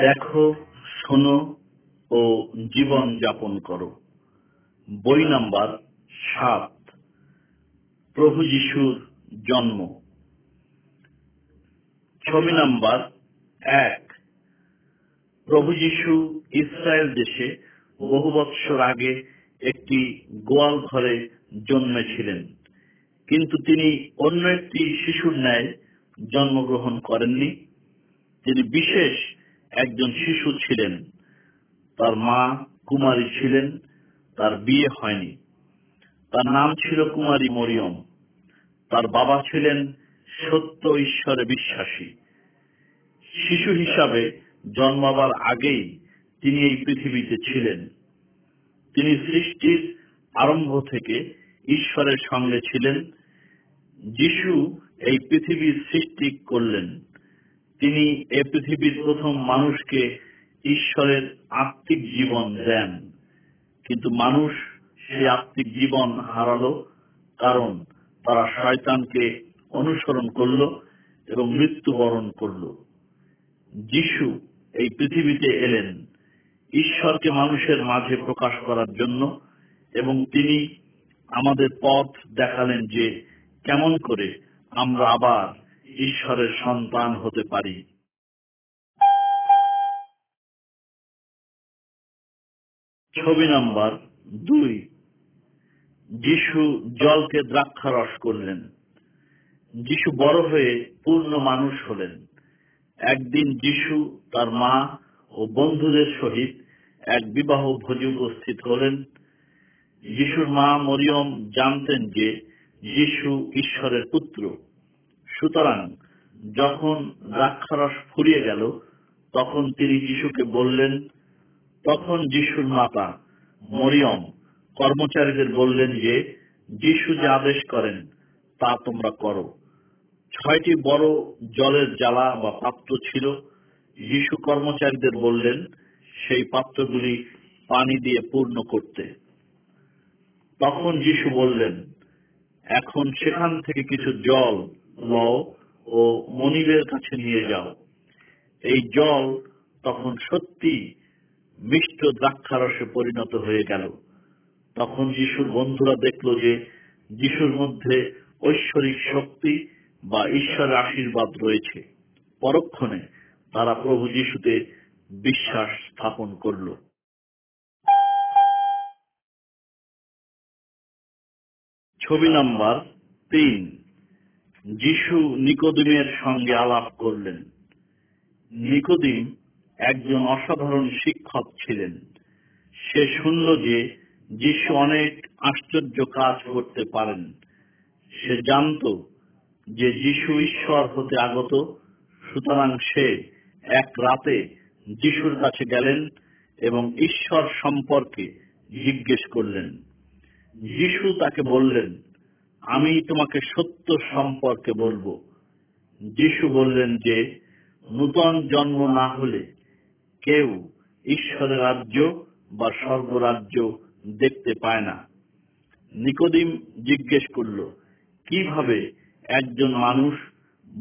দেখো, শোনো ও জীবন যাপন করো। বই নাম্বার সাত। প্রভু যিশুর জন্ম। ছবি নাম্বার এক। প্রভু যিশু ইসরায়েল দেশে বহু বৎসর আগে একটি গোয়াল ঘরে জন্মেছিলেন। কিন্তু তিনি অন্য একটি শিশুর ন্যায় জন্মগ্রহণ করেননি। তিনি বিশেষ একজন শিশু ছিলেন, তার মা কুমারী ছিলেন, তার বিয়ে হয়নি। তার নাম ছিল কুমারী মরিয়ম। তার বাবা ছিলেন সত্য ঈশ্বরে বিশ্বাসী। শিশু হিসাবে জন্মাবার আগেই তিনি এই পৃথিবীতে ছিলেন। তিনি সৃষ্টির আরম্ভ থেকে ঈশ্বরের সঙ্গে ছিলেন। যিশু এই পৃথিবীর সৃষ্টি করলেন। তিনি এ পৃথিবীর প্রথম মানুষকে ঈশ্বরের আত্মিক জীবন দেন। কিন্তু মানুষ সেই আত্মিক জীবন হারালো কারণ তারা শয়তানকে অনুসরণ করল এবং মৃত্যুবরণ করল। যিশু এই পৃথিবীতে এলেন ঈশ্বরকে মানুষের মাঝে প্রকাশ করার জন্য এবং তিনি আমাদের পথ দেখালেন যে কেমন করে আমরা আবার ঈশ্বরের সন্তান হতে পারি। ছবি নাম্বার দুই। যিশু জলকে দ্রাক্ষারস করলেন। যিশু বড় হয়ে পূর্ণ মানুষ হলেন। একদিন যিশু তার মা ও বন্ধুদের সহিত এক বিবাহ ভোজে উপস্থিত হলেন। যিশুর মা মরিয়ম জানতেন যে যিশু ঈশ্বরের পুত্র। সুতরাং যখন দ্রাক্ষারস ফুরিয়ে গেল, তখন তিনি যিশুকে বললেন, তখন যিশুর মাতা মরিয়ম কর্মচারীদের বললেন যে, যিশু যে আদেশ করেন, তা তোমরা করো। ছয়টি বড় জলের জ্বালা বা পাত্র ছিল। যিশু কর্মচারীদের বললেন, সেই পাত্রগুলি পানি দিয়ে পূর্ণ করতে। তখন যিশু বললেন, এখন সেখান থেকে কিছু জল লও ও মনিবের কাছে নিয়ে যাও। এই জল তখন সত্যি মিষ্ট দ্রাক্ষারসে পরিণত হয়ে গেল। তখন যিশুর বন্ধুরা দেখল যে যিশুর মধ্যে ঐশ্বরিক শক্তি বা ঈশ্বরের আশীর্বাদ রয়েছে। পরক্ষণে তারা প্রভু যিশুতে বিশ্বাস স্থাপন করল। ছবি নাম্বার তিন। যিশু নিকোদিমের সঙ্গে আলাপ করলেন। নিকোদিম একজন অসাধারণ শিক্ষক ছিলেন। সে শুনল যে যিশু অনেক আশ্চর্য কাজ করতে পারেন। সে জানত যে যিশু ঈশ্বর হতে আগত, সুতরাং সে এক রাতে যিশুর কাছে গেলেন এবং ঈশ্বর সম্পর্কে জিজ্ঞেস করলেন। যিশু তাকে বললেন আমি তোমাকে সত্য সম্পর্কে বলব। যিশু বললেন যে, নূতন জন্ম না হলে কেউ ঈশ্বরের রাজ্য বা স্বর্গরাজ্য দেখতে পায় না। নিকোদিম জিজ্ঞেস করল, কীভাবে একজন মানুষ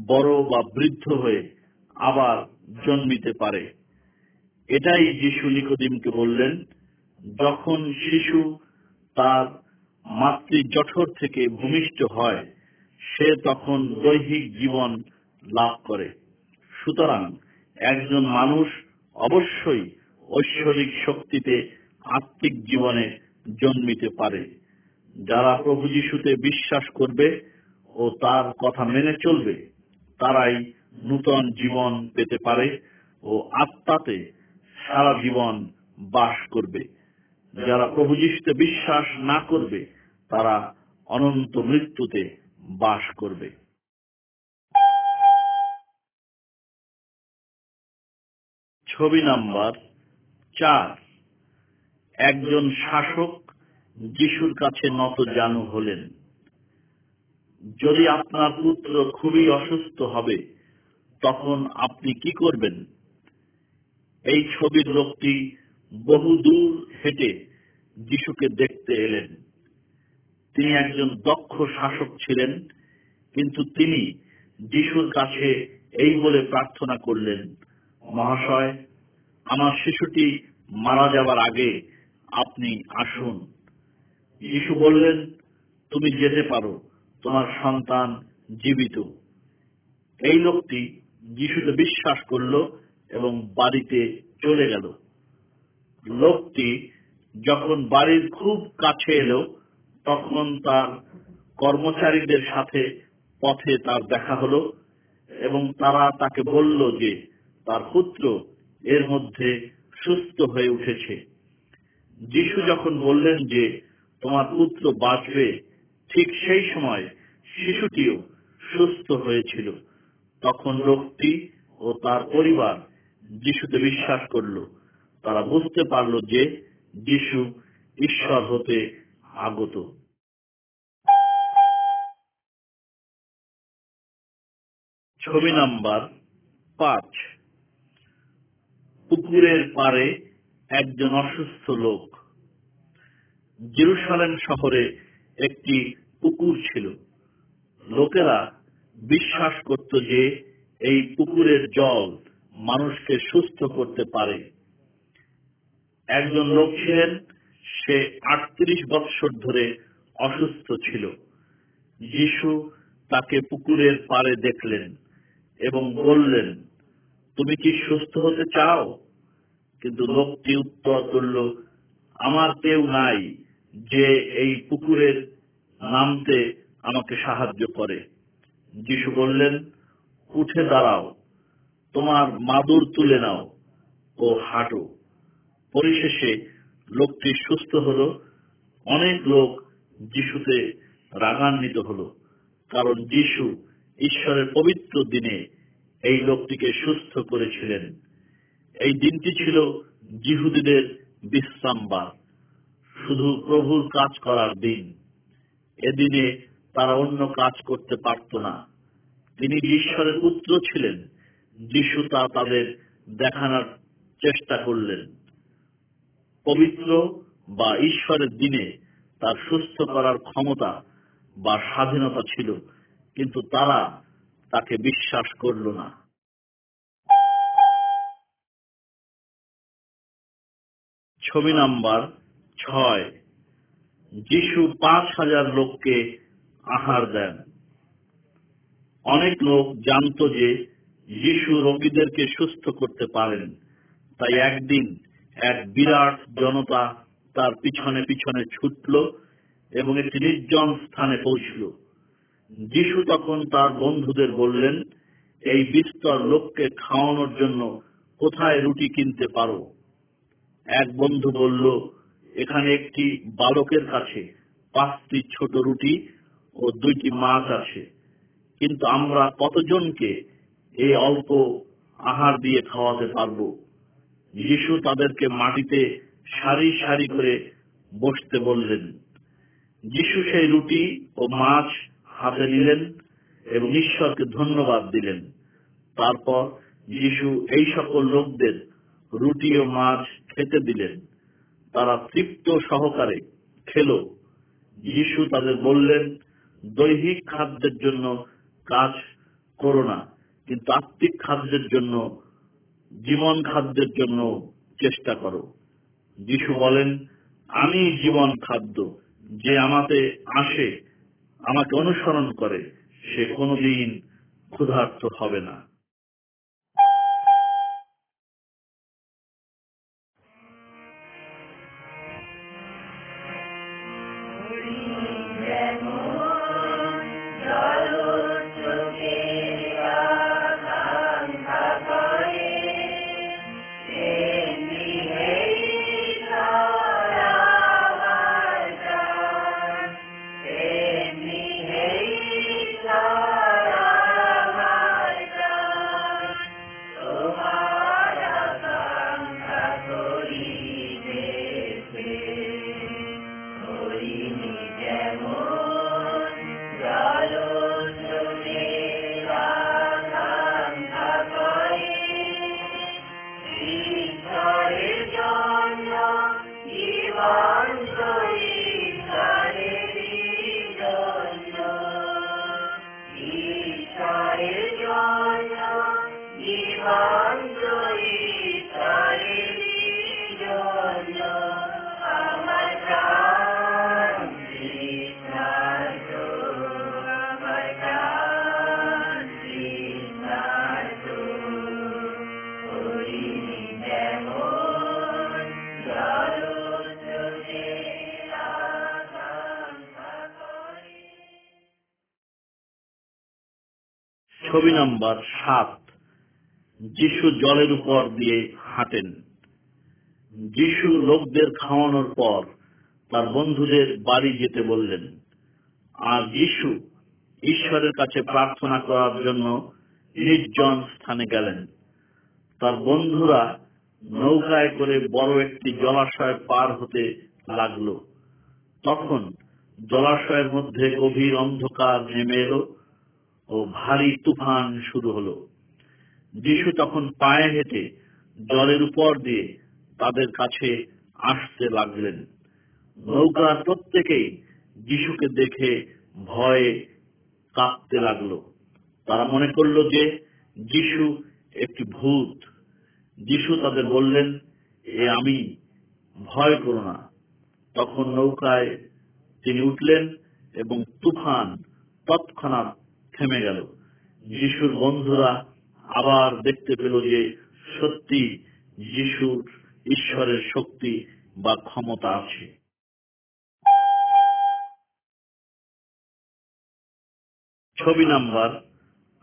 বড় বা বৃদ্ধ হয়ে আবার জন্মিতে পারে? এটাই যিশু নিকোদিমকে বললেন, যখন শিশু তার মাতৃ জঠর থেকে ভূমিষ্ঠ হয়, সে তখন দৈহিক জীবন লাভ করে। সুতরাং একজন মানুষ অবশ্যই ঐশ্বরিক শক্তিতে আত্মিক জীবনে জন্মিতে পারে। যারা প্রভু যিশুতে বিশ্বাস করবে ও তার কথা মেনে চলবে, তারাই নূতন জীবন পেতে পারে ও আত্মাতে সারা জীবন বাস করবে। যারা প্রভু যিশুতে বিশ্বাস না করবে তারা অনন্ত মৃত্যুতে বাস করবে। ছবি নাম্বার চার। একজন শাসক যিশুর কাছে নত জানু হলেন। যদি আপনার পুত্র খুবই অসুস্থ হবে, তখন আপনি কি করবেন? এই ছবির লোকটি বহু দূর হেঁটে যিশুকে দেখতে এলেন। তিনি একজন দক্ষ শাসক ছিলেন, কিন্তু তিনি যিশুর কাছে এই বলে প্রার্থনা করলেন, মহাশয়, আমার শিশুটি মারা যাবার আগে আপনি আসুন। যিশু বললেন, তুমি যেতে পারো, তোমার সন্তান জীবিত। এই লোকটি যিশুতে বিশ্বাস করল এবং বাড়িতে চলে গেল। লোকটি যখন বাড়ির খুব কাছে এলো তখন তার কর্মচারীদের সাথে পথে তার দেখা হলো এবং তারা তাকে বলল যে তার পুত্র এর মধ্যে সুস্থ হয়ে উঠেছে। যিশু যখন বললেন যে তোমার পুত্র বাঁচবে, ঠিক সেই সময় শিশুটিও সুস্থ হয়েছিল। তখন লোকটি ও তার পরিবার যিশুতে বিশ্বাস করল। তারা বুঝতে পারল যে যিশু ঈশ্বর হতে আগত। ছবি নাম্বার পাঁচ। পুকুরের পারে একজন অসুস্থ লোক। জেরুসালেম শহরে একটি পুকুর ছিল। লোকেরা বিশ্বাস করত যে এই পুকুরের জল মানুষকে সুস্থ করতে পারে। একজন লোক ছিলেন সে আটত্রিশ বৎসর ধরে অসুস্থ ছিল। যিশু তাকে পুকুরের পারে দেখলেন এবং বললেন, তুমি কি সুস্থ হতে চাও? কিন্তু লোকটি উত্তর করল, আমার কেউ নাই যে এই পুকুরের নামতে আমাকে সাহায্য করে। যিশু বললেন, উঠে দাঁড়াও, তোমার মাদুর তুলে নাও ও হাঁটো। পরিশেষে লোকটি সুস্থ হলো, অনেক লোক যিশুতে রাগান্বিত হলো, কারণ যিশু ঈশ্বরের পবিত্র দিনে এই লোকটিকে সুস্থ করেছিলেন। এই দিনটি ছিল জিহুদীদের বিশ্রামবার, শুধু প্রভুর কাজ করার দিন। এদিনে তারা অন্য কাজ করতে পারত না। তিনি ঈশ্বরের পুত্র ছিলেন, যিশু তা তাদের দেখানোর চেষ্টা করলেন। পবিত্র বা ঈশ্বরের দিনে তার সুস্থ করার ক্ষমতা বা স্বাধীনতা ছিল, কিন্তু তারা তাকে বিশ্বাস করল না। ছবি নাম্বার ছয়। যিশু পাঁচ হাজার লোককে আহার দেন। অনেক লোক জানত যে যিশু রোগীদেরকে সুস্থ করতে পারেন, তাই একদিন এক বিরাট জনতা তার পিছনে পিছনে ছুটল এবং একটি নির্জন স্থানে পৌঁছল। যিশু তখন তার বন্ধুদের বললেন, এই বিস্তর লোককে খাওয়ানোর জন্য কোথায় রুটি কিনতে পারো? এক বন্ধু বলল, এখানে একটি বালকের কাছে পাঁচটি ছোট রুটি ও দুইটি মাছ আছে। কিন্তু আমরা কতজনকে এই অল্প আহার দিয়ে খাওয়াতে পারব? যিশু তাদেরকে মাটিতে সারি সারি করে বসতে বললেন। যিশু সেই রুটি ও মাছ হাতে নিলেন এবং ঈশ্বরকে ধন্যবাদ দিলেন। তারপর যিশু এই সকল লোকদের রুটি ও মাছ খেতে দিলেন। তারা তৃপ্ত সহকারে খেল। যিশু তাদের বললেন, দৈহিক খাদ্যের জন্য কাজ করো না, কিন্তু আত্মিক খাদ্যের জন্য জীবন খাদ্যের জন্য চেষ্টা করো। যিশু বলেন, আমি জীবন খাদ্য, যে আমাতে আসে, আমাকে অনুসরণ করে, সে কোনোদিন ক্ষুধার্ত হবে না। ছবি নাম্বার সাত। যিশু জলের উপর দিয়ে হাঁটেন। যিশু লোকদের খাওয়ানোর পর তার বন্ধুদের বাড়ি যেতে বললেন, আর যিশু ঈশ্বরের কাছে প্রার্থনা করার জন্য নির্জন স্থানে গেলেন। তার বন্ধুরা নৌকায় করে বড় একটি জলাশয় পার হতে লাগল। তখন জলাশয়ের মধ্যে গভীর অন্ধকার নেমে এলো। ও ভারী তুফান শুরু হলো। যিশু তখন পায়ে হেঁটে জলের উপর দিয়ে তাদের কাছে আসতে লাগলেন। নৌকার প্রত্যেকেই যিশুকে দেখে ভয়ে কাঁপতে লাগল। তারা মনে করল যে যিশু একটি ভূত। যিশু তাদের বললেন, এ আমি, ভয় করো না। তখন নৌকায় তিনি উঠলেন এবং তুফান তৎক্ষণাৎ থেমে গেল। যিশুর বন্ধুরা আবার দেখতে পেল যে সত্যি যিশুর ঈশ্বরের শক্তি বা ক্ষমতা আছে। ছবি নাম্বার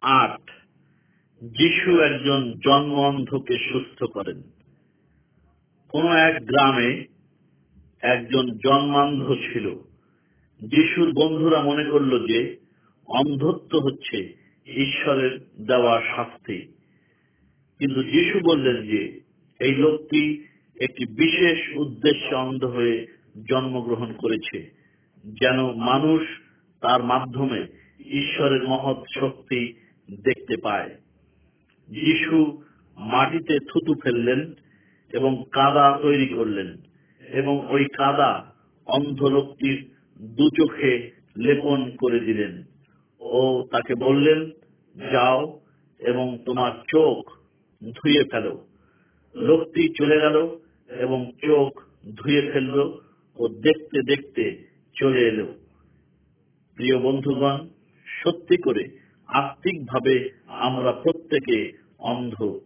আট। যিশু একজন জন্ম অন্ধকে সুস্থ করেন। কোন এক গ্রামে একজন জন্মান্ধ ছিল। যিশুর বন্ধুরা মনে করল যে অন্ধত্ব হচ্ছে ঈশ্বরের দেওয়া শাস্তি। কিন্তু যিশু বললেন যে, এই লোকটি একটি বিশেষ উদ্দেশ্যে অন্ধ হয়ে জন্মগ্রহণ করেছে, যেন মানুষ তার মাধ্যমে ঈশ্বরের মহৎ শক্তি দেখতে পায়। যিশু মাটিতে থুতু ফেললেন এবং কাদা তৈরি করলেন এবং ওই কাদা অন্ধ লোকটির দু চোখে লেপন করে দিলেন। ও তাকে বললেন, যাও এবং তোমার চোখ ধুয়ে ফেলো। লোকটি চলে গেল এবং চোখ ধুয়ে ফেলল ও দেখতে দেখতে চলে এলো। প্রিয় বন্ধুগণ, সত্যি করে আত্মিকভাবে আমরা প্রত্যেকে অন্ধ।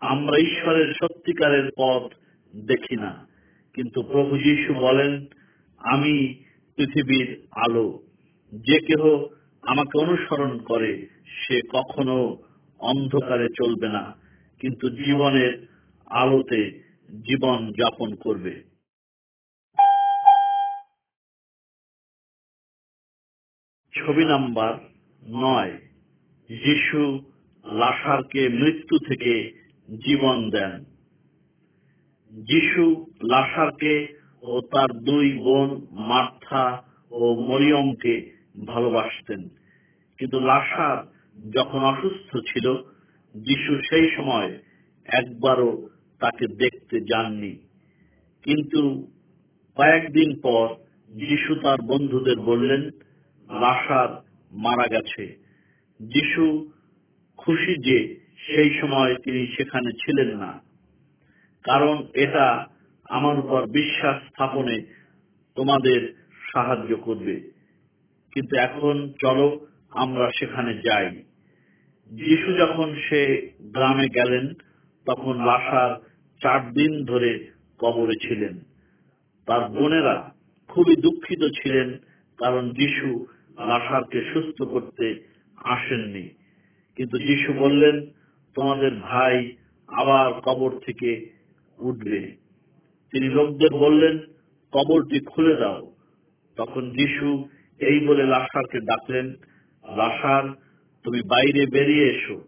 আমরা ঈশ্বরের সত্যিকারের পথ দেখি না। কিন্তু প্রভু যীশু বলেন, আমি পৃথিবীর আলো। যে কেহ আমাকে অনুসরণ করে, সে কখনো অন্ধকারে চলবে না, কিন্তু জীবনের আলোতে জীবন যাপন করবে। ছবি নাম্বার নয়, যিশু লাসারকে মৃত্যু থেকে জীবন দেন। যিশু লাসারকে ও তার দুই বোন মার্থা ও মরিয়মকে ভালোবাসতেন। কিন্তু লাসার যখন অসুস্থ ছিল, যিশু সেই সময় একবারও তাকে দেখতে যাননি। কিন্তু কয়েকদিন পর যিশু তার বন্ধুদের বললেন লাসার মারা গেছে। যিশু খুশি যে সেই সময় তিনি সেখানে ছিলেন না। কারণ এটা আমার উপর বিশ্বাস স্থাপনে তোমাদের সাহায্য করবে। কিন্তু এখন চলো আমরা সেখানে যাই। যিশু যখন সে গ্রামে গেলেন, তখন লাসার চার দিন ধরে কবরে ছিলেন। তার বোনেরা খুবই দুঃখিত ছিলেন, কারণ যিশু লাসারকে সুস্থ করতে আসেননি। কিন্তু যিশু বললেন, তোমাদের ভাই আবার কবর থেকে উঠবে। তিনি লোকদের বললেন, কবরটি খুলে দাও। তখন যিশু এই বলে লাশারকে ডাকলেন লাসার তুমি বাইরে বেরিয়ে এসো।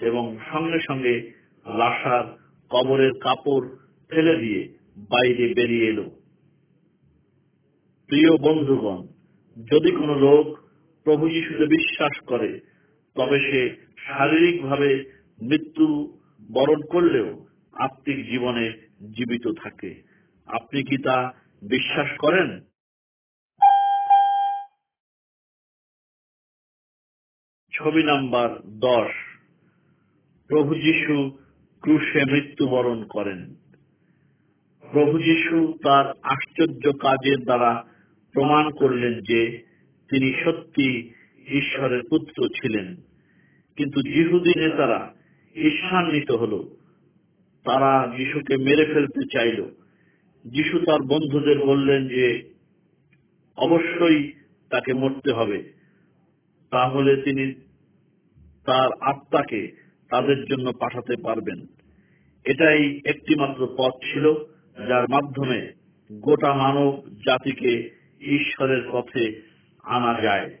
এবং সঙ্গে সঙ্গে লাসার কবরের কাপড় ফেলে দিয়ে বাইরে বেরিয়ে এলো। প্রিয় বন্ধুগণ, যদি কোনো লোক প্রভু যিশুতে বিশ্বাস করে, তবে সে শারীরিকভাবে মৃত্যু বরণ করলেও আত্মিক জীবনে জীবিত থাকে। আপনি কি তা বিশ্বাস করেন? ছবি নাম্বার দশ। প্রভু যিশু ক্রুশে মৃত্যুবরণ করেন। প্রভু যিশু তার আশ্চর্য কাজের দ্বারা প্রমাণ করলেন যে তিনি সত্যি ঈশ্বরের পুত্র ছিলেন। কিন্তু যিহুদি নেতারা ঈর্ষান্বিত হল। তারা যিশুকে মেরে ফেলতে চাইল। যিশু তার বন্ধুদের বললেন যে, অবশ্যই তাকে মরতে হবে। তাহলে তিনি তার আত্মাকে তাদের জন্য পাঠাতে পারবেন। এটাই একটিমাত্র পথ ছিল, যার মাধ্যমে গোটা মানব জাতিকে ঈশ্বরের পথে আনা যায়।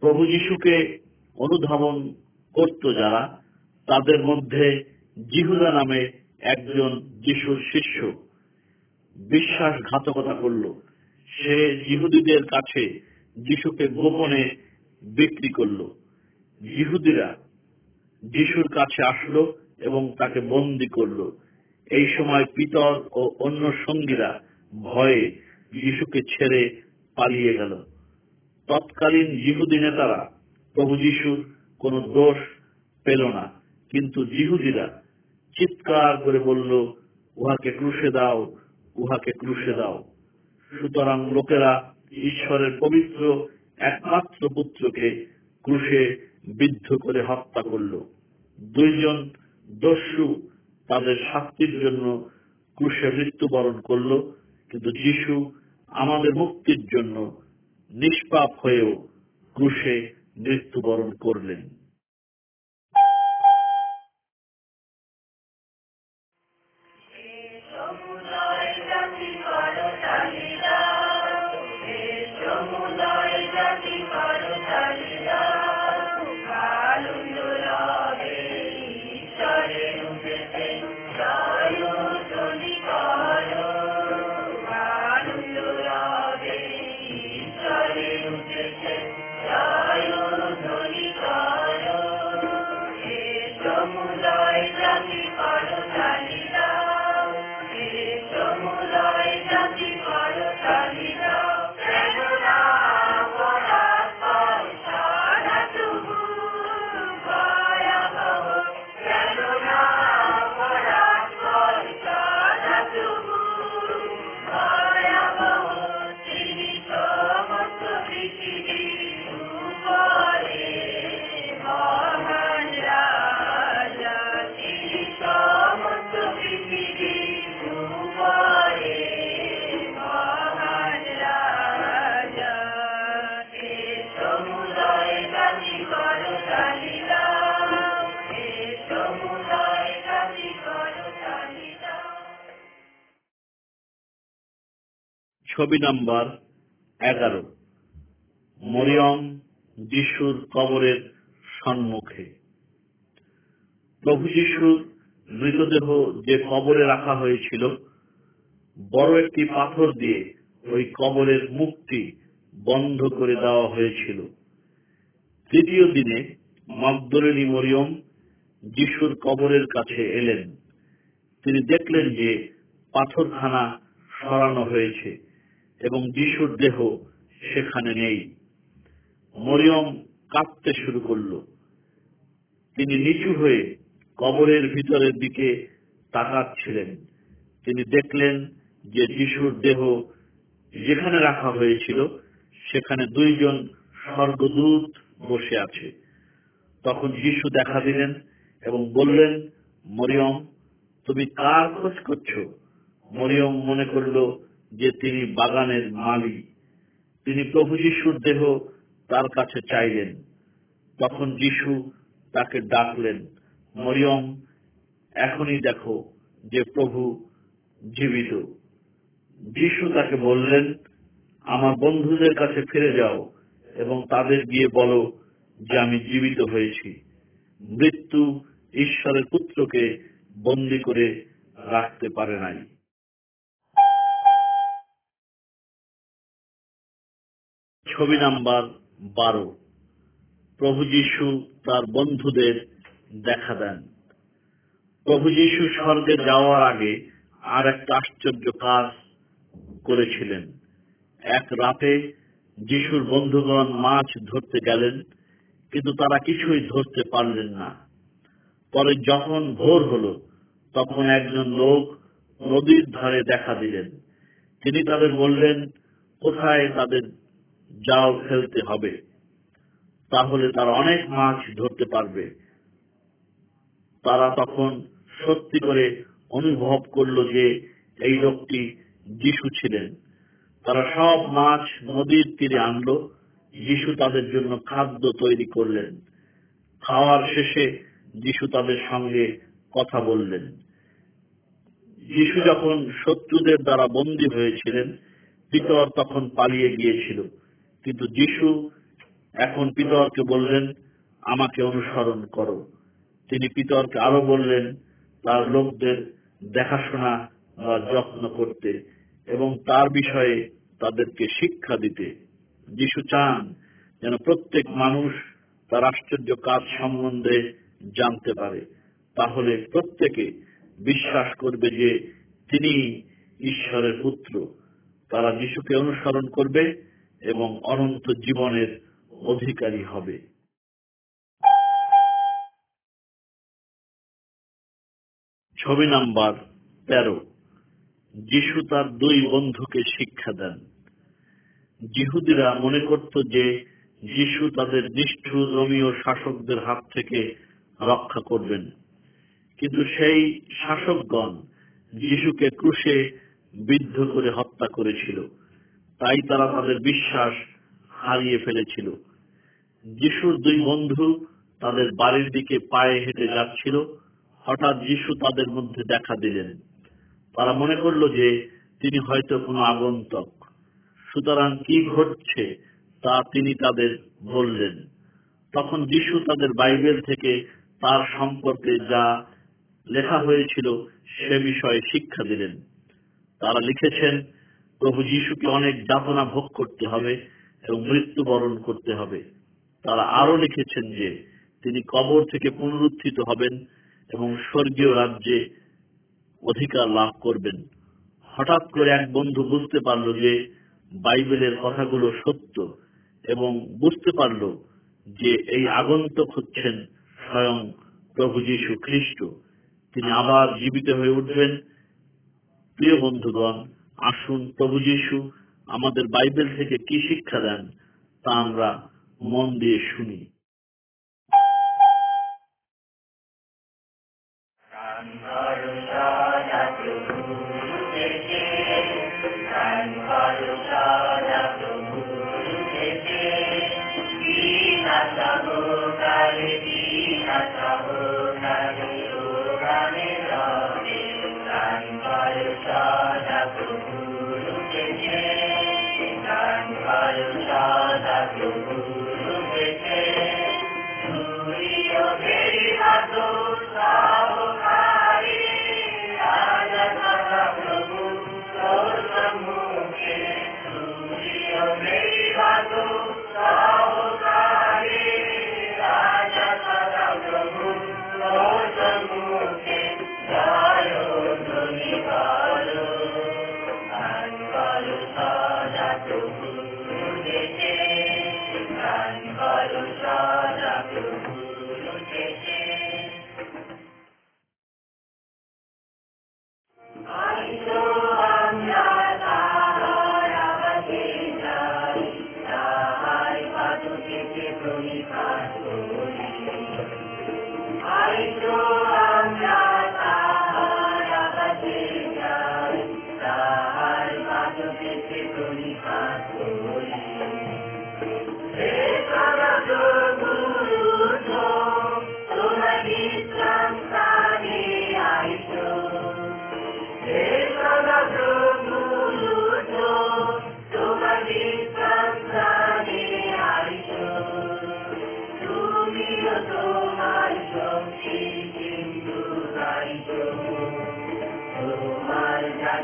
প্রভু যিশুকে অনুধাবন করত যারা, তাদের মধ্যে জিহুদা নামে একজন যিশুর শিষ্য বিশ্বাসঘাতকতা করল। সে জিহুদীদের কাছে যিশুকে গোপনে বিক্রি করল। জিহুদিরা যিশুর কাছে আসলো এবং তাকে বন্দি করল। এই সময় পিতর ও অন্য সঙ্গীরা ভয়ে যিশুকে ছেড়ে পালিয়ে গেল। তৎকালীন জিহুদি নেতারা, প্রভু যিশুর কোন দোষ পেল না। কিন্তু জিহুদিরা চিৎকার করে বলল, উহাকে ক্রুশে দাও, উহাকে ক্রুশে দাও। সুতরাং লোকেরা ঈশ্বরের পবিত্র একমাত্র পুত্রকে ক্রুশে বিদ্ধ করে হত্যা করল। দুইজন দস্যু তাদের শাস্তির জন্য ক্রুশে মৃত্যুবরণ করল, কিন্তু যিশু আমাদের মুক্তির জন্য নিষ্পাপ হয়েও ক্রুশে মৃত্যুবরণ করলেন। ছবি নাম্বার এগারো। মরিয়ম যিশুর কবরের সম্মুখে। প্রভু যিশুর মৃতদেহ যে কবরে রাখা হয়েছিল, বড় একটি পাথর দিয়ে ওই কবরের মুখটি বন্ধ করে দেওয়া হয়েছিল। তৃতীয় দিনে মগদলিনী মরিয়ম যিশুর কবরের কাছে এলেন। তিনি দেখলেন যে পাথরখানা সরানো হয়েছে। এবং যিশুর দেহ সেখানে নেই। মরিয়ম কাঁদতে শুরু করল। তিনি নিচু হয়ে কবরের ভিতরের দিকে তাকাচ্ছিলেন। তিনি দেখলেন যে যিশুর দেহ যেখানে রাখা হয়েছিল, সেখানে দুইজন স্বর্গদূত বসে আছে। তখন যিশু দেখা দিলেন এবং বললেন, মরিয়ম, তুমি কার খোঁজ করছ? মরিয়ম মনে করল যে তিনি বাগানের মালিক, তিনি প্রভু যিশুর দেহ তার কাছে চাইলেন। তখন যিশু তাকে ডাকলেন, মরিয়ম, এখনই দেখো যে প্রভু জীবিত। যিশু তাকে বললেন, আমার বন্ধুদের কাছে ফিরে যাও এবং তাদের গিয়ে বলো যে আমি জীবিত হয়েছি। মৃত্যু ঈশ্বরের পুত্রকে বন্দি করে রাখতে পারে নাই। ছবি নাম্বার বারো। প্রভু যিশু তার বন্ধুদের দেখা দেন। প্রভু যিশু স্বর্গে যাওয়ার আগে আর একটা আশ্চর্য কাজ করেছিলেন। এক রাতে যিশুর বন্ধুগণ মাছ ধরতে গেলেন, কিন্তু তারা কিছুই ধরতে পারলেন না। পরে যখন ভোর হলো, তখন একজন লোক নদীর ধারে দেখা দিলেন। তিনি তাদের বললেন, কোথায় তাদের জাল ফেলতে হবে। তাহলে তারা অনেক মাছ ধরতে পারবে। তারা তখন সত্যি করে অনুভব করল যে এই লোকটি যিশু ছিলেন। তারা সব মাছ নদীর তীরে আনলো। যিশু তাদের জন্য খাদ্য তৈরি করলেন। খাওয়ার শেষে যিশু তাদের সঙ্গে কথা বললেন। যিশু যখন শত্রুদের দ্বারা বন্দী হয়েছিলেন, পিতর তখন পালিয়ে গিয়েছিল। কিন্তু যিশু এখন পিতরকে বললেন, আমাকে অনুসরণ করো। তিনি পিতরকে আরও বললেন, তার লোকদের দেখাশোনা যত্ন করতে এবং তার বিষয়ে তাদেরকে শিক্ষা দিতে। যিশু চান যেন প্রত্যেক মানুষ তার আশ্চর্য কাজ সম্বন্ধে জানতে পারে। তাহলে প্রত্যেকে বিশ্বাস করবে যে তিনি ঈশ্বরের পুত্র। তারা যিশুকে অনুসরণ করবে এবং অনন্ত জীবনের অধিকারী হবে। ছবি নাম্বার তেরো। যিশু তার দুই বন্ধুকে শিক্ষা দেন। জিহুদিরা মনে করত যে যিশু তাদের নিষ্ঠুর রোমীয় শাসকদের হাত থেকে রক্ষা করবেন। কিন্তু সেই শাসকগণ যিশুকে ক্রুশে বিদ্ধ করে হত্যা করেছিল। তাই তারা তাদের বিশ্বাস হারিয়ে ফেলেছিল। যিশুর দুই বন্ধু তাদের বাড়ির দিকে পায়ে হেঁটে যাচ্ছিল। হঠাৎ যিশু তাদের মধ্যে দেখা দিলেন। তারা মনে করল যে তিনি হয়তো কোনো আগন্তক। সুতরাং কি ঘটছে তা তিনি তাদের বললেন। তখন যিশু তাদের বাইবেল থেকে তার সম্পর্কে যা লেখা হয়েছিল সে বিষয়ে শিক্ষা দিলেন। তারা লিখেছেন প্রভু যিশুকে অনেক যাতনা ভোগ করতে হবে এবং মৃত্যুবরণ করতে হবে। তারা আরও লিখেছেন যে, তিনি কবর থেকে পুনরুত্থিত হবেন এবং স্বর্গীয় রাজ্যে অধিকার লাভ করবেন। হঠাৎ করে এক বন্ধু বুঝতে পারল যে, বাইবেলের কথাগুলো সত্য এবং বুঝতে পারল যে এই আগন্তক হচ্ছেন স্বয়ং প্রভু যীশু খ্রিস্ট। তিনি আবার জীবিত হয়ে উঠবেন। প্রিয় বন্ধুগণ আসুন প্রভু যিশু আমাদের বাইবেল থেকে কি শিক্ষা দেন তা আমরা মন দিয়ে শুনি।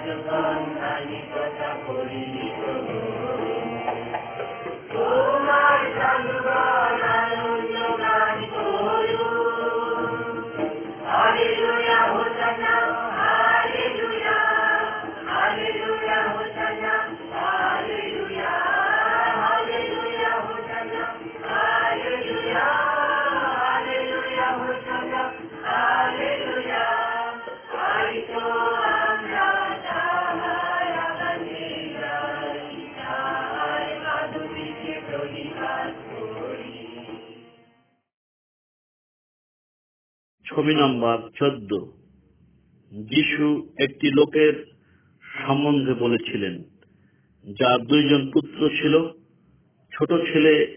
রাজবন খানিকটা পরিণত ছবি নম্বর চোদ্দ। যিশু একটি লোকের সম্বন্ধে বলেছিলেন, যার দুইজন পুত্র ছিল। ছোট ছেলে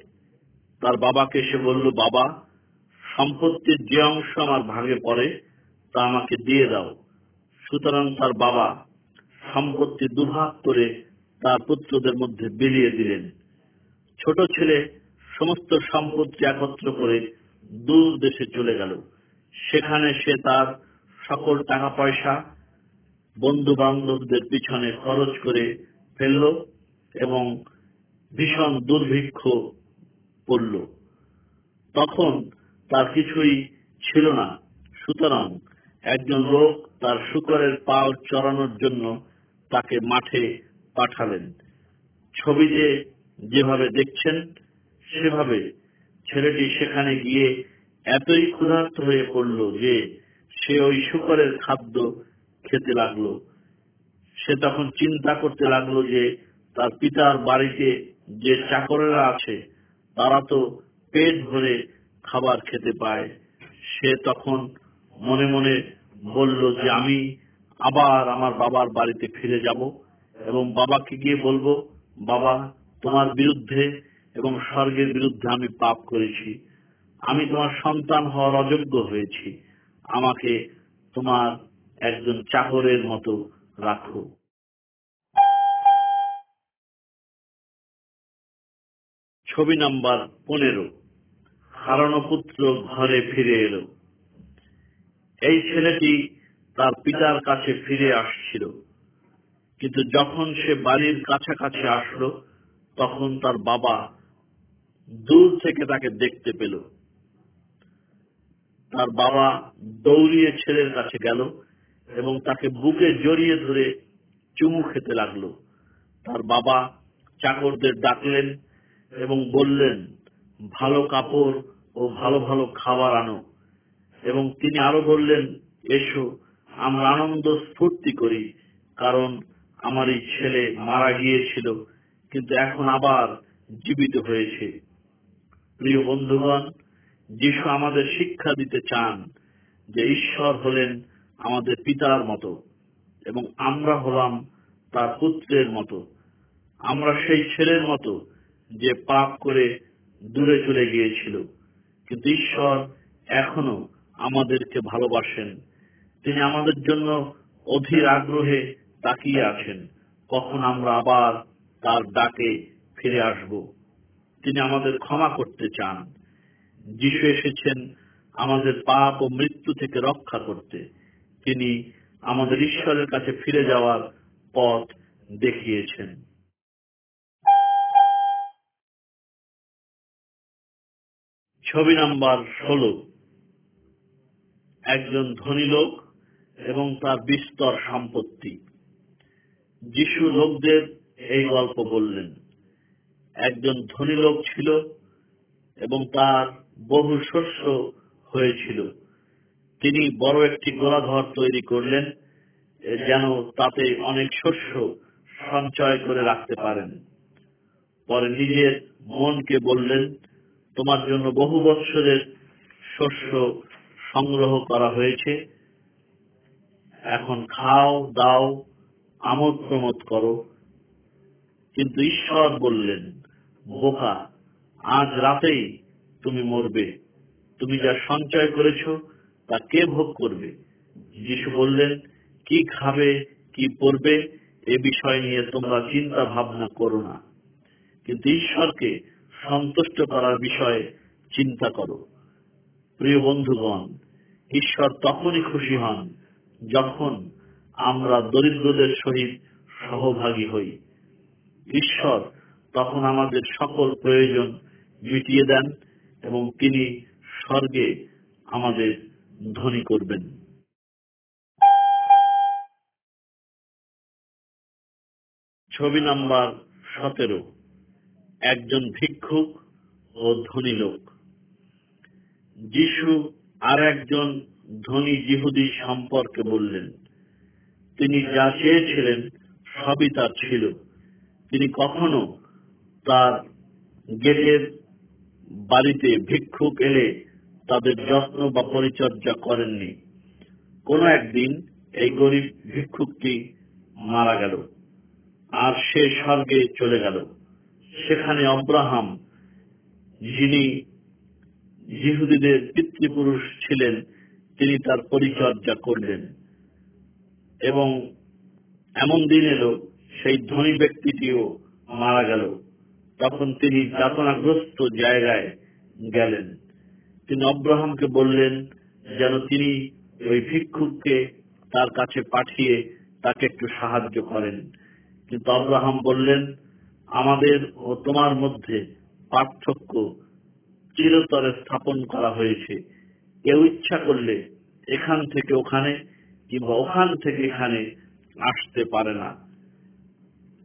তার বাবাকে এসে বলল, বাবা, সম্পত্তির যে অংশ আমার ভাগে পড়ে, তা আমাকে দিয়ে দাও। সুতরাং তার বাবা সম্পত্তি দুভাগ করে তার পুত্রদের মধ্যে বিলিয়ে দিলেন। ছোট ছেলে সমস্ত সম্পত্তি একত্র করে দূর দেশে চলে গেল। সেখানে সে তার সকল টাকা পয়সা বন্ধু বান্ধবদের পিছনে খরচ করে ফেলল এবং ভীষণ দুর্ভিক্ষ পড়ল। তখন তার কিছুই ছিল না। সুতরাং একজন লোক তার শুকরের পাল চড়ানোর জন্য তাকে মাঠে পাঠালেন। ছবিতে যেভাবে দেখছেন, সেভাবে ছেলেটি সেখানে গিয়ে এতই ক্ষুধার্ত হয়ে পড়ল যে সে ওই শুকরের খাদ্য খেতে লাগল। সে তখন চিন্তা করতে লাগল যে তার পিতার বাড়িতে যে চাকরেরা আছে, তারা তো পেট ভরে খাবার খেতে পায়। সে তখন মনে মনে বলল যে আমি আবার আমার বাবার বাড়িতে ফিরে যাব এবং বাবাকে গিয়ে বলব, বাবা, তোমার বিরুদ্ধে এবং স্বর্গের বিরুদ্ধে আমি পাপ করেছি। আমি তোমার সন্তান হওয়ার অযোগ্য হয়েছি। আমাকে তোমার একজন চাকরের মতো রাখো। ছবি নাম্বার পনেরো। হারানো পুত্র ঘরে ফিরে এলো। এই ছেলেটি তার পিতার কাছে ফিরে আসছিল। কিন্তু যখন সে বাড়ির কাছাকাছি আসলো, তখন তার বাবা দূর থেকে তাকে দেখতে পেল। তার বাবা দৌড়িয়ে ছেলের কাছে গেল এবং তাকে বুকে জড়িয়ে ধরে চুমু খেতে লাগল। তার বাবা চাকরদের ডাকলেন এবং বললেন, ভালো কাপড় ও ভালো ভালো খাবার আনো। এবং তিনি আরও বললেন, এসো, আমরা আনন্দ স্ফূর্তি করি, কারণ আমার এই ছেলে মারা গিয়েছিল, কিন্তু এখন আবার জীবিত হয়েছে। প্রিয় বন্ধুগণ যিশু আমাদের শিক্ষা দিতে চান যে ঈশ্বর হলেন আমাদের পিতার মতো এবং আমরা হলাম তার পুত্রের মতো। আমরা সেই ছেলের মতো যে পাপ করে দূরে চলে গিয়েছিল। কিন্তু ঈশ্বর এখনও আমাদেরকে ভালোবাসেন। তিনি আমাদের জন্য অধীর আগ্রহে তাকিয়ে আছেন। কখন আমরা আবার তার ডাকে ফিরে আসব। তিনি আমাদের ক্ষমা করতে চান। যিশু এসেছেন আমাদের পাপ ও মৃত্যু থেকে রক্ষা করতে। তিনি আমাদের ঈশ্বরের কাছে ফিরে যাওয়ার পথ দেখিয়েছেন। ছবি নাম্বার ষোলো। একজন ধনী লোক এবং তার বিস্তর সম্পত্তি। যিশু লোকদের এই গল্প বললেন। একজন ধনী লোক ছিল এবং তার বহু শস্য হয়েছিল। তিনি বড় একটি গোলাঘর তৈরি করলেন, যেন তাতে অনেক শস্য সঞ্চয় করে রাখতে পারেন। পরে নিজের মনকে বললেন, তোমার জন্য বহু বৎসরের শস্য সংগ্রহ করা হয়েছে। এখন খাও, দাও, আমোদ প্রমোদ করো। কিন্তু ঈশ্বর বললেন, বোকা, আজ রাতেই তুমি মরবে। তুমি যা সঞ্চয় করেছ, তা কে ভোগ করবে? যিশু বললেন, কি খাবে, কি পড়বে এ বিষয় নিয়ে তোমরা চিন্তা ভাবনা করো না। কিন্তু ঈশ্বরকে সন্তুষ্ট করার বিষয়ে চিন্তা করো। প্রিয় বন্ধুগণ, ঈশ্বর তখনই খুশি হন যখন আমরা দরিদ্রদের সহিত সহভাগী হই। ঈশ্বর তখন আমাদের সকল প্রয়োজন মিটিয়ে দেন। এবং তিনি স্বর্গে আমাদের ধনী করবেন। ছবি নাম্বার সতেরো, একজন ভিক্ষুক ও ধনী লোক। যিশু আর একজন ধনী জিহুদি সম্পর্কে বললেন, তিনি যা চেয়েছিলেন সবই তার ছিল। তিনি কখনো তার গেটের বাড়িতে ভিক্ষুক এলে তাদের যত্ন বা পরিচর্যা করেননি। কোন একদিন এই গরিব ভিক্ষুকটি মারা গেল আর সে স্বর্গে চলে গেল। সেখানে অব্রাহাম, যিনি যিহুদীদের পিতৃপুরুষ ছিলেন, তিনি তার পরিচর্যা করলেন এবং এমন দিন এলো, সেই ধনী ব্যক্তিটিও মারা গেল। তখন তিনি যাতনাগ্রস্ত জায়গায় গেলেন। তিনি অব্রাহামকে বললেন যেন তিনি ওই ভিক্ষুককে তার কাছে পাঠিয়ে তাকে একটু সাহায্য করেন। কিন্তু আব্রাহাম বললেন, আমাদের ও তোমার মধ্যে পার্থক্য চিরতরে স্থাপন করা হয়েছে। কেউ ইচ্ছা করলে এখান থেকে ওখানে কিংবা ওখান থেকে এখানে আসতে পারে না।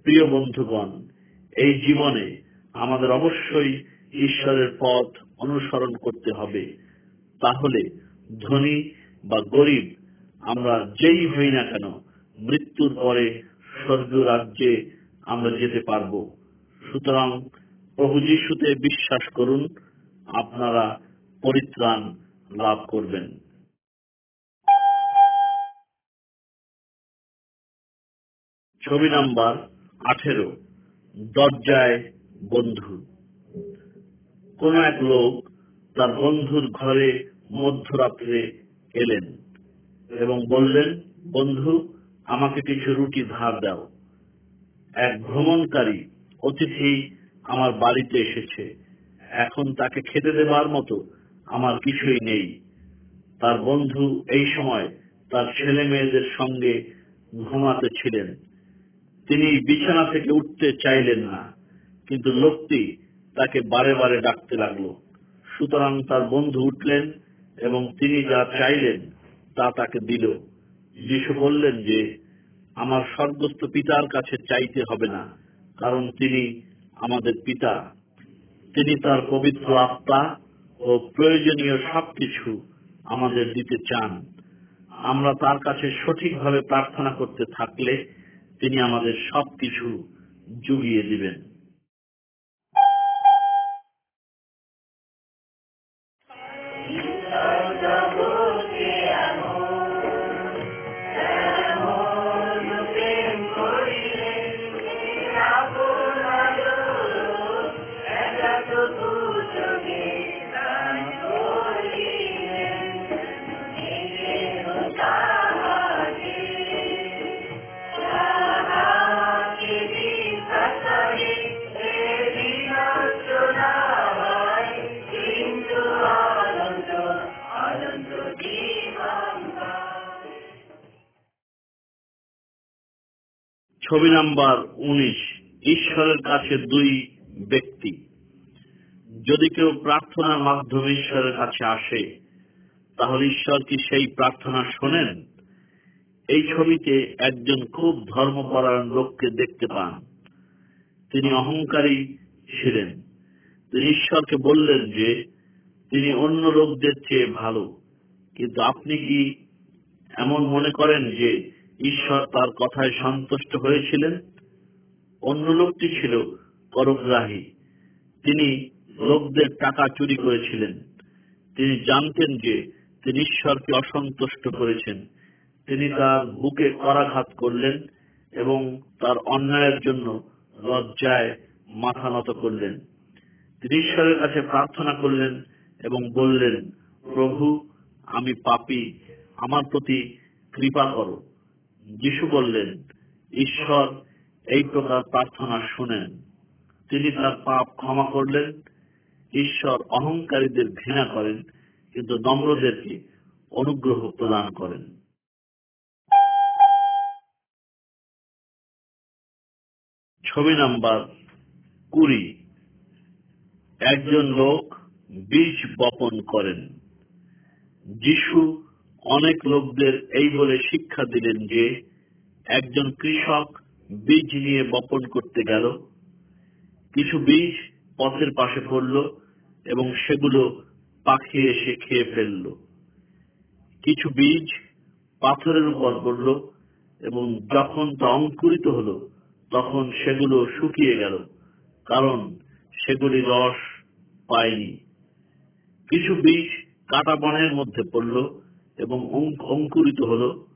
প্রিয় বন্ধুগণ, এই জীবনে আমাদের অবশ্যই ঈশ্বরের পথ অনুসরণ করতে হবে। তাহলে ধনী বা গরিব, আমরা যেই হই না কেন, মৃত্যুর পরে স্বর্গীয় রাজ্যে আমরা যেতে পারব। সুতরাং প্রভু যিশুতে বিশ্বাস করুন, আপনারা পরিত্রাণ লাভ করবেন। ছবি নাম্বার আঠেরো, দরজায় বন্ধু। কোন এক লোক তার বন্ধুর ঘরে মধ্যরাত্রে এলেন এবং বললেন, বন্ধু, আমাকে কিছু রুটি ধার দাও। এক ভ্রমণকারী অতিথি আমার বাড়িতে এসেছে। এখন তাকে খেতে দেবার মতো আমার কিছুই নেই। তার বন্ধু এই সময় তার ছেলে মেয়েদের সঙ্গে ঘুমাতে ছিলেন। তিনি বিছানা থেকে উঠতে চাইলেন না। কিন্তু লোকটি তাকে বারে বারে ডাকতে লাগল। সুতরাং তার বন্ধু উঠলেন এবং তিনি যা চাইলেন তা তাকে দিল। যিশু বললেন যে, আমার স্বর্গস্থ পিতার কাছে চাইতে হবে না, কারণ তিনি আমাদের পিতা। তিনি তার পবিত্র আত্মা ও প্রয়োজনীয় সবকিছু আমাদের দিতে চান। আমরা তার কাছে সঠিকভাবে প্রার্থনা করতে থাকলে তিনি আমাদের সবকিছু জুগিয়ে দিবেন। ছবি নাম্বার উনিশ, ঈশ্বরের কাছে দুই ব্যক্তি। যদি কেউ প্রার্থনার মাধ্যমে ঈশ্বরের কাছে আসে, তাহলে ঈশ্বর কি সেই প্রার্থনা শোনেন? এই ছবিতে একজন খুব ধর্মপরায়ণ লোককে দেখতে পান। তিনি অহংকারী ছিলেন। তিনি ঈশ্বরকে বললেন যে, তিনি অন্য লোকদের চেয়ে ভালো। কিন্তু আপনি কি এমন মনে করেন যে ঈশ্বর তার কথায় সন্তুষ্ট হয়েছিলেন। অন্য লোকটি ছিল করগ্রাহী তিনি লোকদের টাকা চুরি করেছিলেন। তিনি জানতেন যে তিনি ঈশ্বরকে অসন্তুষ্ট করেছেন। তিনি তার বুকে করাঘাত করলেন এবং তার অন্যায়ের জন্য লজ্জায় মাথা নত করলেন। তিনি ঈশ্বরের কাছে প্রার্থনা করলেন এবং বললেন, প্রভু, আমি পাপী, আমার প্রতি কৃপা করো। যিশু বললেন, ঈশ্বর, এই প্রকার প্রার্থনা শুনেন। তিনি তার পাপ ক্ষমা করলেন। ঈশ্বর অহংকারীদের ঘৃণা করেন, কিন্তু নম্রদেরকে অনুগ্রহ প্রদান করেন। ছবি নাম্বার কুড়ি। একজন লোক বীজ বপন করেন। যিশু অনেক লোকদের এই বলে শিক্ষা দিলেন যে, একজন কৃষক বীজ নিয়ে বপন করতে গেল। কিছু বীজ পথের পাশে পড়ল এবং সেগুলো পাখি এসে খেয়ে ফেলল। কিছু বীজ পাথরের উপর পড়ল এবং যখন তা অঙ্কুরিত হলো, তখন সেগুলো শুকিয়ে গেল, কারণ সেগুলি রস পায়নি। কিছু বীজ কাটা বনের মধ্যে পড়ল এবং অঙ্কুরিত হলো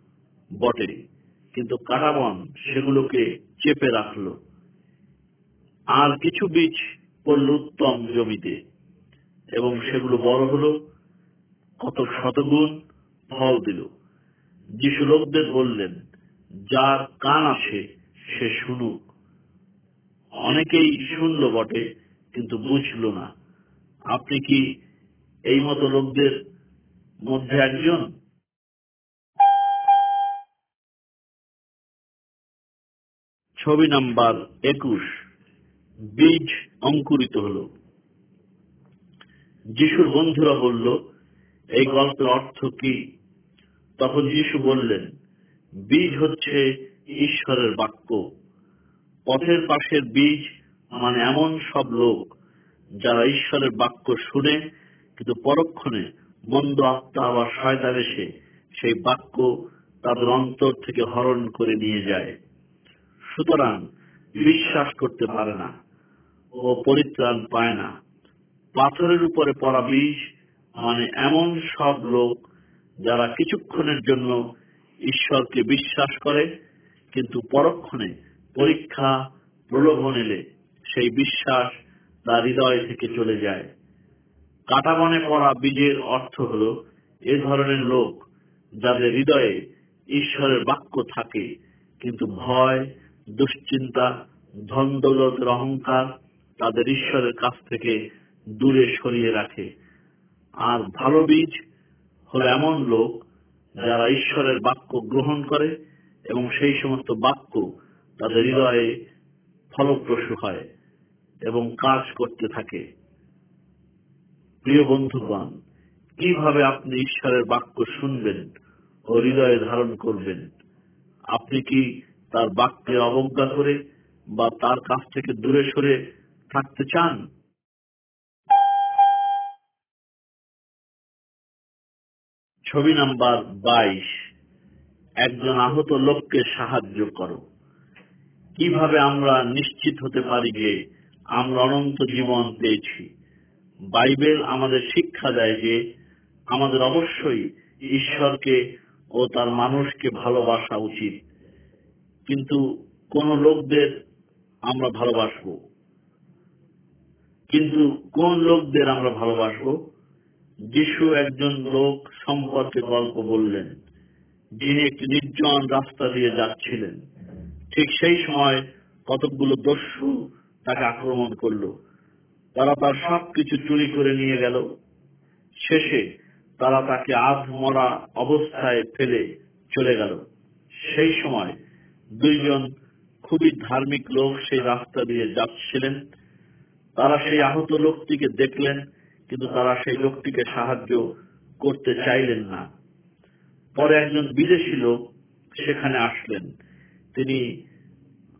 বটে কিন্তু কাটাবন সেগুলোকে চেপে রাখল। আর কিছু বীজ পড়ল উত্তম জমিতে, এবং সেগুলো বড় হলো, কত শতগুণ ফল দিল। যিশু লোকদের বললেন, যার কান আছে, সে শুনুক। অনেকেই শুনল বটে, কিন্তু বুঝল না। আপনি কি এই মতো লোকদের মধ্যে একজন ছবি নাম্বার একুশ। বীজ অঙ্কুরিত হলো। যিশুর বন্ধুরা বলল, এই গল্পের অর্থ কি? তখন যিশু বললেন, বীজ হচ্ছে ঈশ্বরের বাক্য। পথের পাশের বীজ মানে এমন সব লোক যারা ঈশ্বরের বাক্য শুনে কিন্তু পরক্ষণে মন্দ আত্মা আবার শয়তান এসে সেই বাক্য তাদের অন্তর থেকে হরণ করে নিয়ে যায়। সুতরাং বিশ্বাস করতে পারে না ও পরিত্রাণ পায় না। পাথরের উপরে পড়া বীজ মানে এমন সব লোক যারা কিছুক্ষণের জন্য ঈশ্বরকে বিশ্বাস করে, কিন্তু পরক্ষণে পরীক্ষা প্রলোভন এলে সেই বিশ্বাস তার হৃদয় থেকে চলে যায়। কাটাবনে পড়া বীজের অর্থ হল এ ধরনের লোক যাদের হৃদয়ে ঈশ্বরের বাক্য থাকে, কিন্তু ভয়, দুশ্চিন্তা ধন দৌলতের অহংকার তাদের ঈশ্বরের কাছ থেকে দূরে সরিয়ে রাখে। আর ভালো বীজ হল এমন লোক যারা ঈশ্বরের বাক্য গ্রহণ করে এবং সেই সমস্ত বাক্য তাদের হৃদয়ে ফলপ্রসূ হয় এবং কাজ করতে থাকে। প্রিয় বন্ধুগণ, কীভাবে আপনি ঈশ্বরের বাক্য শুনবেন ও হৃদয়ে ধারণ করবেন? আপনি কি তার বাক্যে অবজ্ঞা করে বা তার কাছ থেকে দূরে সরে থাকতে চান? ছবি নাম্বার বাইশ, একজন আহত লোককে সাহায্য করো। কীভাবে আমরা নিশ্চিত হতে পারি যে আমরা অনন্ত জীবন পেয়েছি? বাইবেল আমাদের শিক্ষা দেয় যে আমাদের অবশ্যই ঈশ্বরকে ও তার মানুষকে ভালোবাসা উচিত। কিন্তু কোন লোকদের আমরা ভালোবাসবো। কিন্তু কোন লোকদের আমরা ভালোবাসবো? যিশু একজন লোক সম্পর্কে গল্প বললেন, যিনি একটি নির্জন রাস্তা দিয়ে যাচ্ছিলেন। ঠিক সেই সময় কতকগুলো দস্যু তাকে আক্রমণ করল। তারা তার সবকিছু চুরি করে নিয়ে গেল। শেষে তারা তাকে আধ মরা অবস্থায় ফেলে চলে গেল। সেই সময় দুইজন খুবই ধার্মিক লোক সেই রাস্তা দিয়ে যাচ্ছিলেন। তারা সেই আহত লোকটিকে দেখলেন, কিন্তু তারা সেই লোকটিকে সাহায্য করতে চাইলেন না। পরে একজন বিদেশি লোক সেখানে আসলেন। তিনি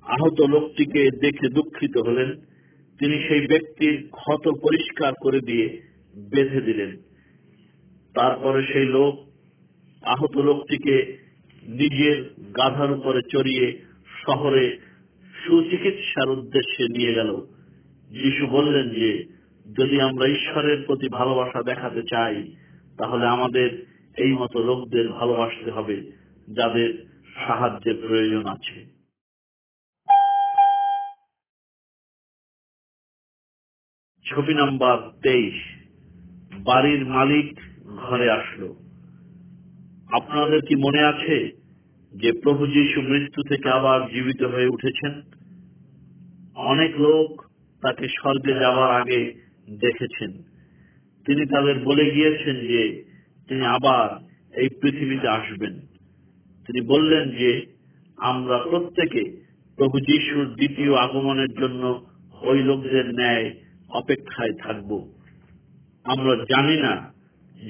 আহত লোকটিকে দেখে দুঃখিত হলেন। তিনি সেই ব্যক্তির ক্ষত পরিষ্কার করে দিয়ে বেঁধে দিলেন। তারপরে সেই লোক, আহত লোকটিকে নিজের গাধার উপরে চড়িয়ে শহরে সুচিকিৎসার উদ্দেশ্যে নিয়ে গেল। যিশু বললেন যে, যদি আমরা ঈশ্বরের প্রতি ভালোবাসা দেখাতে চাই, তাহলে আমাদের এই মতো লোকদের ভালোবাসতে হবে, যাদের সাহায্যের প্রয়োজন আছে। ছবি নাম্বার তেইশ। বাড়ির মালিক ঘরে আসলো। আপনাদের কি মনে আছে যে প্রভু যীশু মৃত্যু থেকে আবার জীবিত হয়ে উঠেছেন? অনেক লোক তাকে স্বর্গে যাওয়ার আগে দেখেছেন। তিনি তাদের বলে গিয়েছেন যে তিনি আবার এই পৃথিবীতে আসবেন। তিনি বললেন যে আমরা প্রত্যেকে প্রভু যিশুর দ্বিতীয় আগমনের জন্য ওই লোকদের ন্যায় অপেক্ষায় থাকব। আমরা জানি না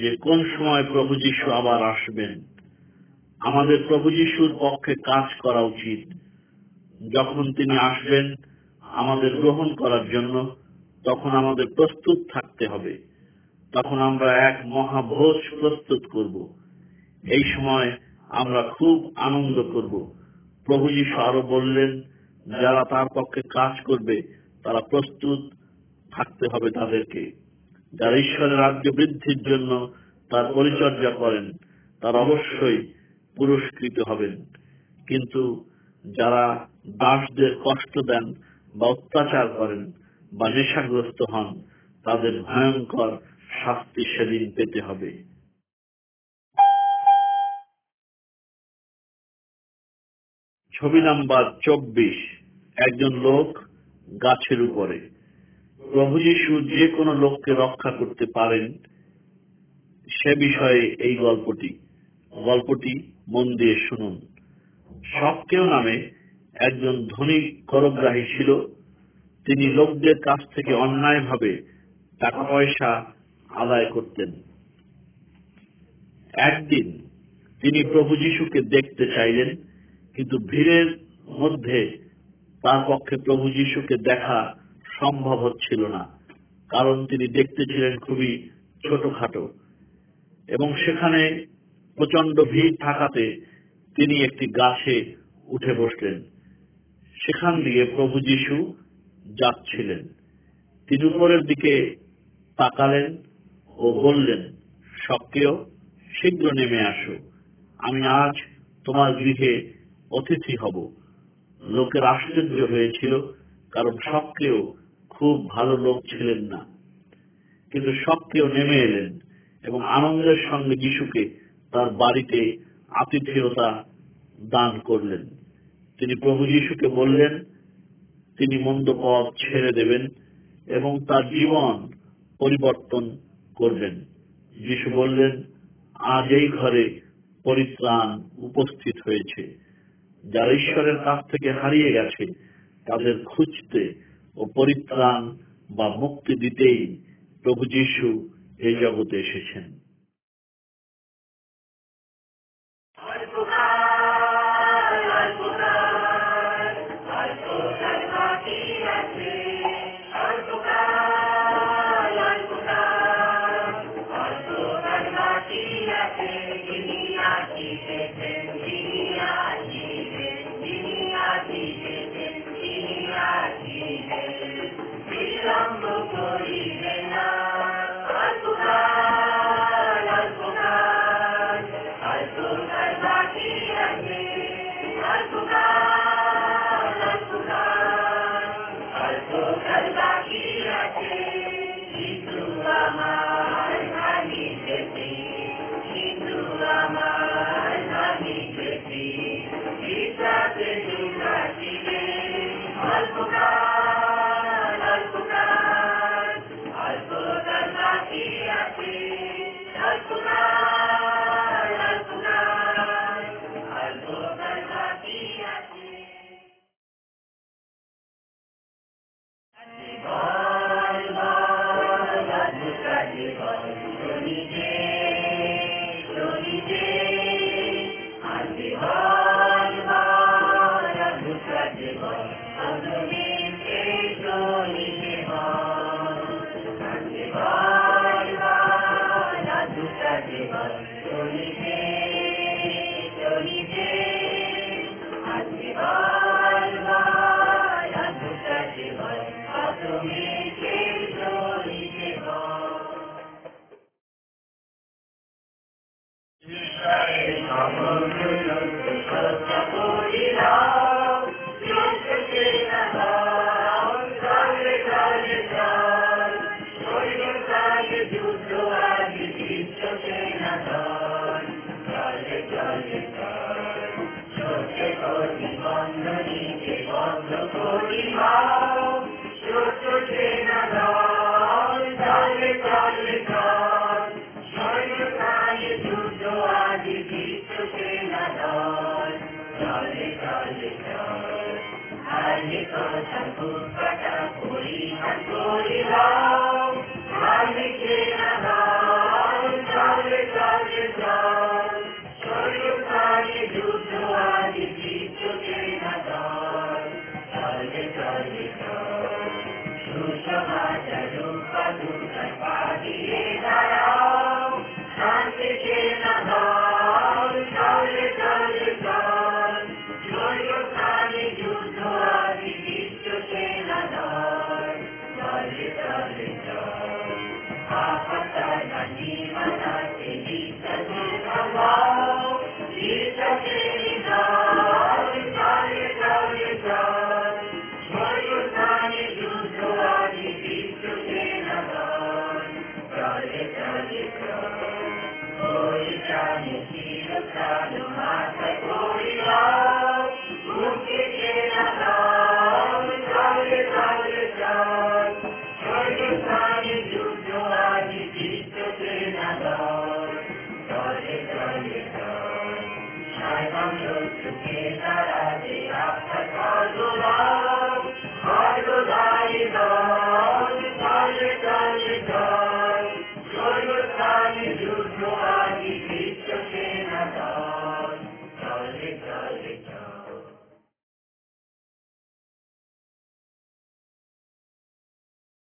যে কোন সময় প্রভু যিশু আবার আসবেন। আমাদের প্রভু যিশুর পক্ষে কাজ করা উচিত। যখন তিনি আসবেন আমাদের গ্রহণ করার জন্য, তখন আমাদের প্রস্তুত থাকতে হবে। তখন আমরা এক মহাভোজ প্রস্তুত করব। এই সময় আমরা খুব আনন্দ করব। প্রভু যিশু আরও বললেন, যারা তার পক্ষে কাজ করবে, তারা প্রস্তুত থাকতে হবে তাদেরকে। যারা ঈশ্বরের রাজ্য বৃদ্ধির জন্য তার পরিচর্যা করেন, তারা অবশ্যই পুরস্কৃত হবেন। কিন্তু যারা দাসদের কষ্ট দেন বা অত্যাচার করেন বা নেশাগ্রস্ত হন, তাদের ভয়ঙ্কর শাস্তি সেদিন পেতে হবে। ছবি নাম্বার চব্বিশ, একজন লোক গাছের উপরে। প্রভু যিশু যে কোনো লোককে রক্ষা করতে পারেন, সে বিষয়ে এই গল্পটি। গল্পটি মন দিয়ে শুনুন। নামে একজন ধনী করগ্রাহী ছিল। তিনি লোকদের কাছ থেকে অন্যায়ভাবে টাকা পয়সা আদায় করতেন। একদিন তিনি প্রভু যিশুকে দেখতে চাইলেন, কিন্তু ভিড়ের মধ্যে তার পক্ষে প্রভু যিশুকে দেখা সম্ভব হচ্ছিল না। কারণ তিনি দেখতে ছিলেন খুবই ছোটখাটো। এবং সেখানে প্রচণ্ড ভিড় থাকাতে তিনি একটি গাছে উঠে বসলেন। সেখান দিয়ে প্রভু যিশু যাচ্ছিলেন। তিনি উপরের দিকে তাকালেন ও বললেন সবকেও শীঘ্র নেমে আসো। আমি আজ তোমার গৃহে অতিথি হব। লোকের আশ্চর্য হয়েছিল, কারণ সবকেও খুব ভালো লোক ছিলেন না। কিন্তু সবকেও নেমে এলেন এবং আনন্দের সঙ্গে যিশুকে তার বাড়িতে আতিথেয়তা দান করলেন। তিনি প্রভু যিশুকে বললেন, তিনি মন্দ পথ ছেড়ে দেবেন এবং তার জীবন পরিবর্তন করবেন। যিশু বললেন, আজ এই ঘরে পরিত্রাণ উপস্থিত হয়েছে। যারা ঈশ্বরের কাছ থেকে হারিয়ে গেছে, তাদের খুঁজতে ও পরিত্রাণ বা মুক্তি দিতেই প্রভু যীশু এই জগতে এসেছেন।